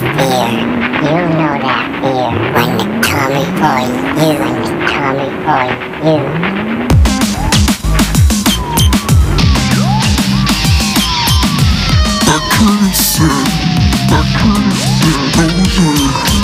that. You know that fear. When the coming for you. and the coming for you. I could've said, I could've said, those words.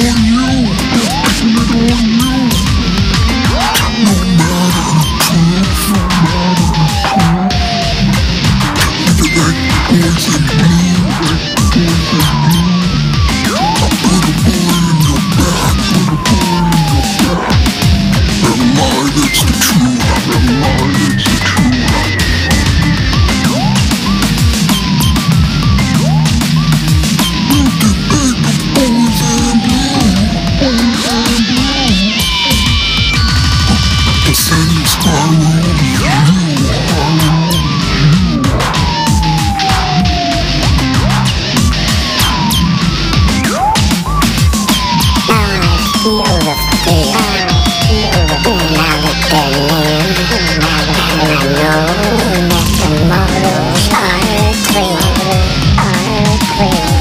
Post moment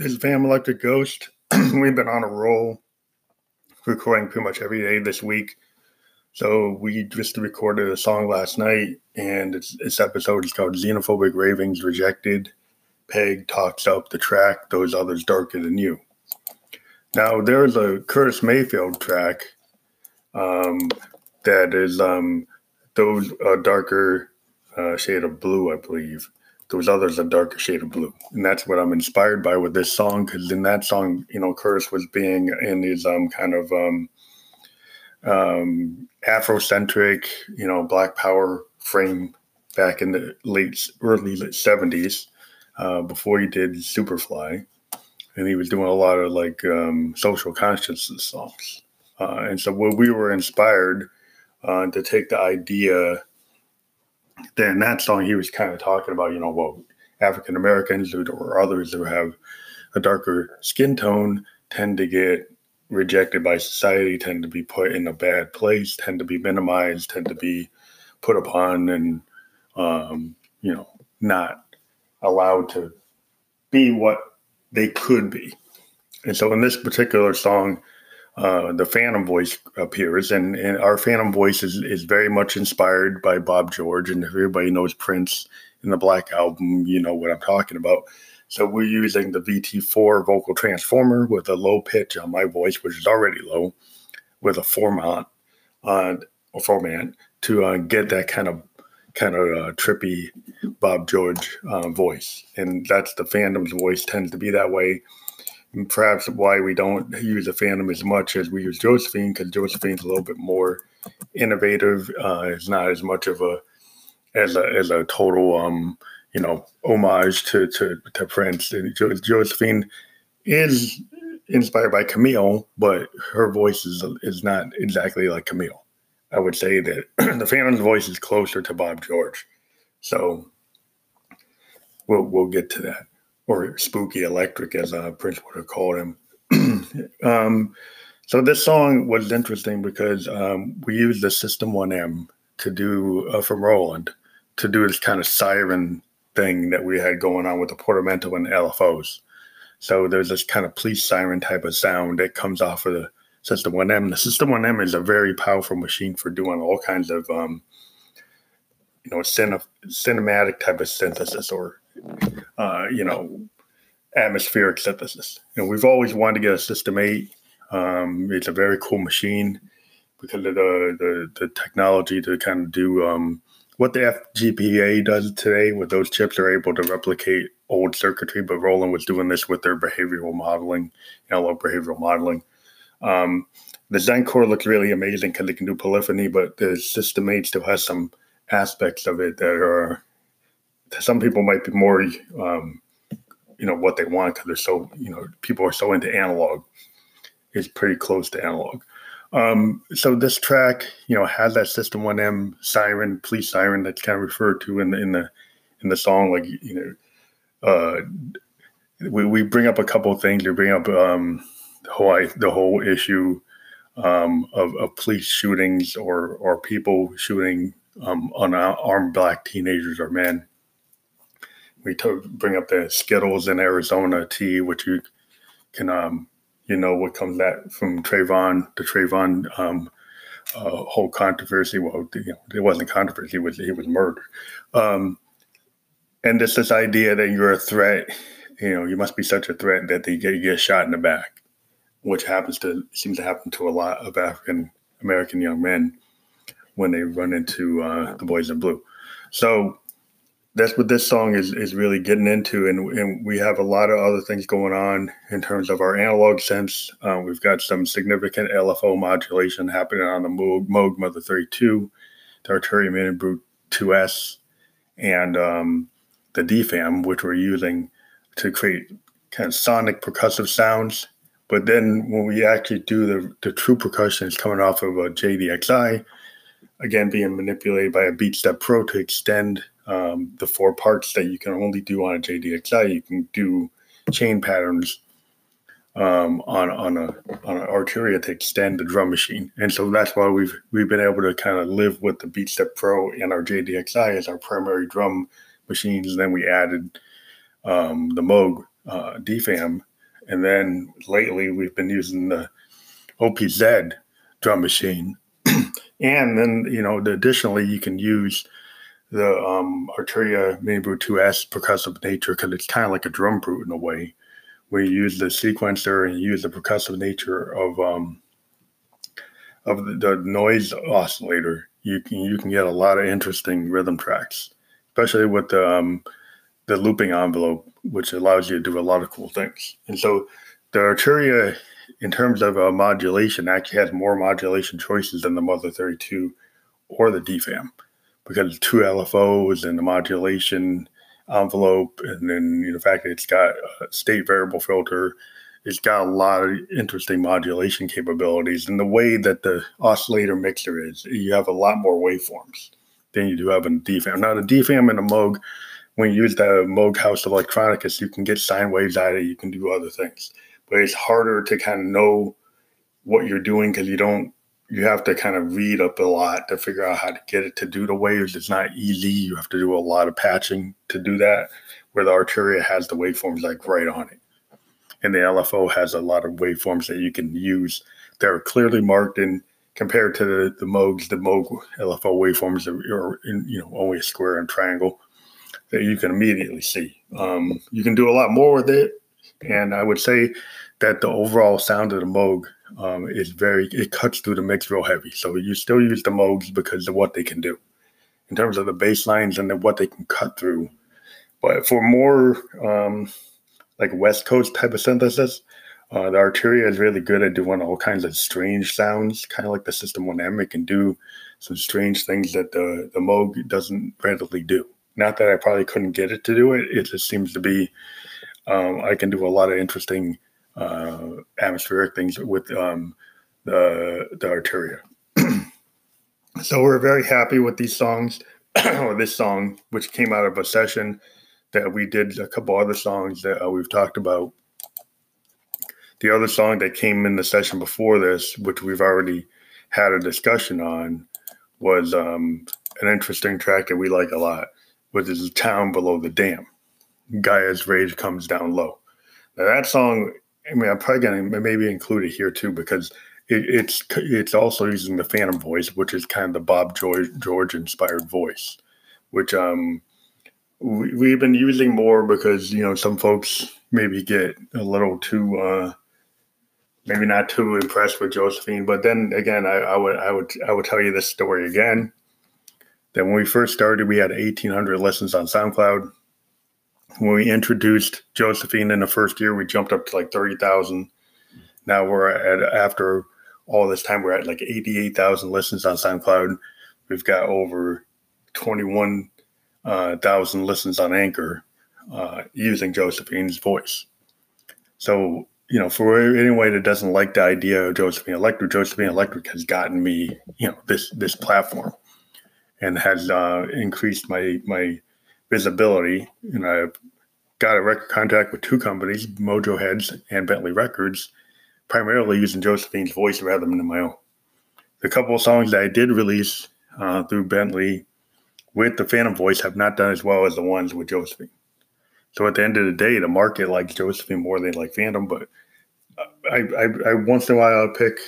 This is Van Electric Ghost. We've been on a roll, recording pretty much every day this week. So we just recorded a song last night, and this episode is called "Xenophobic Ravings Rejected." Peg talks up the track; those others darker than you. Now there's a Curtis Mayfield track um, that is um, those a darker uh, shade of blue, I believe those others a darker shade of blue. And that's what i'm inspired by with this song because in that song you know curtis was being in his um kind of um um afrocentric you know black power frame back in the late early 70s uh, before he did superfly. And he was doing a lot of like um, social consciousness songs. Uh, and so what we were inspired uh, to take the idea then that song he was kind of talking about, you know, well, African Americans or others who have a darker skin tone tend to get rejected by society, tend to be put in a bad place, tend to be minimized, tend to be put upon and um, you know, not allowed to be what they could be. And so in this particular song, uh, the Phantom voice appears, and, and our Phantom voice is, is very much inspired by Bob George. And if everybody knows Prince in the Black Album, you know what I'm talking about. So we're using the VT4 vocal transformer with a low pitch on my voice, which is already low, with a format, uh, a format to uh, get that kind of kind of uh, trippy Bob George uh, voice, and that's the Phantom's voice tends to be that way perhaps why we don't use a Phantom as much as we use Josephine, because Josephine's a little bit more innovative. Uh, it's not as much of a as a as a total um you know homage to to, to Prince. Jo- Josephine is inspired by Camille, but her voice is is not exactly like Camille. I would say that the Phantom's voice is closer to Bob George, so we'll we'll get to that or spooky electric, as uh, Prince would have called him. um, so this song was interesting because um, we used the System 1M to do uh, from Roland to do this kind of siren thing that we had going on with the Portamento and LFOs. So there's this kind of police siren type of sound that comes off of the System 1M. The System 1M is a very powerful machine for doing all kinds of, um, you know, cine- cinematic type of synthesis or uh, you know, atmospheric synthesis. And we've always wanted to get a System 8. Um, it's a very cool machine because of the, the, the technology to kind of do um, what the FPGA does today with those chips are able to replicate old circuitry, but Roland was doing this with their behavioral modeling, analog behavioral modeling. Um, the Zencore looks really amazing because it can do polyphony, but the System 8 still has some aspects of it that are some people might be more, um, you know, what they want because they're so, you know, people are so into analog. It's pretty close to analog. Um, so this track, you know, has that System 1M siren, police siren that's kind of referred to in the in the in the song. Like you know, uh, we we bring up a couple of things. We bring up um, the whole the whole issue um, of, of police shootings or or people shooting um, unarmed black teenagers or men we to- bring up the Skittles in Arizona tea, which you can, um, you know, what comes that from Trayvon, the Trayvon um, uh, whole controversy. Well, you know, it wasn't controversy; was he was murdered. Um, and it's this idea that you're a threat. You know, you must be such a threat that they get, get shot in the back, which happens to seems to happen to a lot of African American young men when they run into uh, the boys in blue. So that's what this song is is really getting into, and and we have a lot of other things going on in terms of our analog sense. Uh, we've got some significant LFO modulation happening on the Moog, Moog Mother 32, the Arturia Mini Brute 2S, and um, the DFAM, which we're using to create kind of sonic percussive sounds. But then when we actually do the, the true percussion, it's coming off of a JDXI, again being manipulated by a BeatStep Pro to extend um, the four parts that you can only do on a JDXI. You can do chain patterns um, on on a on an Arturia to extend the drum machine, and so that's why we've we've been able to kind of live with the BeatStep Pro and our JDXI as our primary drum machines. And then we added um, the Moog uh, DFAM, and then lately we've been using the OPZ drum machine, and then you know additionally you can use the um, Arturia Mini Brute 2S percussive nature because it's kind of like a drum brute in a way, where you use the sequencer and you use the percussive nature of um, of the, the noise oscillator. You can you can get a lot of interesting rhythm tracks, especially with the um, the looping envelope, which allows you to do a lot of cool things. And so the Arturia, in terms of uh, modulation, actually has more modulation choices than the Mother 32 or the DFAM because two LFOs and the modulation envelope, and then you know, the fact that it's got a state variable filter, it's got a lot of interesting modulation capabilities. And the way that the oscillator mixer is, you have a lot more waveforms than you do have in DFAM. Now, the DFAM and the Moog, when you use the Moog House Electronicus, you can get sine waves out of it, you can do other things. But it's harder to kind of know what you're doing because you don't you have to kind of read up a lot to figure out how to get it to do the waves. It's not easy. You have to do a lot of patching to do that. Where the Arturia has the waveforms like right on it, and the LFO has a lot of waveforms that you can use that are clearly marked and compared to the, the Moogs. The Moog LFO waveforms are, in, you know only a square and triangle that you can immediately see. Um, you can do a lot more with it, and I would say that the overall sound of the Moog um, is very it cuts through the mix real heavy. So you still use the Moogs because of what they can do in terms of the bass lines and then what they can cut through. But for more um, like West Coast type of synthesis, uh, the Arturia is really good at doing all kinds of strange sounds, kind of like the System 1M. It can do some strange things that the, the Moog doesn't readily do. Not that I probably couldn't get it to do it. It just seems to be um, I can do a lot of interesting uh, atmospheric things with um, the the Arturia. so we're very happy with these songs, or this song, which came out of a session that we did. A couple other songs that uh, we've talked about. The other song that came in the session before this, which we've already had a discussion on, was um, an interesting track that we like a lot, which is "Town Below the Dam." Gaia's rage comes down low. Now that song I mean, I'm probably going to maybe include it here too because it, it's it's also using the Phantom voice, which is kind of the Bob George, George inspired voice, which um we, we've been using more because you know some folks maybe get a little too uh maybe not too impressed with Josephine. But then again, I, I would I would I would tell you this story again. That when we first started, we had 1,800 listens on SoundCloud when we introduced Josephine in the first year, we jumped up to like 30,000. Now we're at, after all this time, we're at like 88,000 listens on SoundCloud. We've got over 21,000 uh, listens on Anchor uh, using Josephine's voice. So, you know, for anyone that doesn't like the idea of Josephine Electric, Josephine Electric has gotten me, you know, this this platform and has uh, increased my my visibility. And I've got a record contract with two companies, Mojo Heads and Bentley Records, primarily using Josephine's voice rather than my own. The couple of songs that I did release uh, through Bentley with the Phantom voice have not done as well as the ones with Josephine. So at the end of the day, the market likes Josephine more than like Phantom, but I, I, I once in a while I'll pick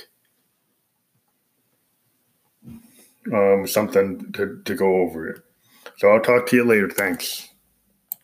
um, something to, to go over it. So I'll talk to you later. Thanks.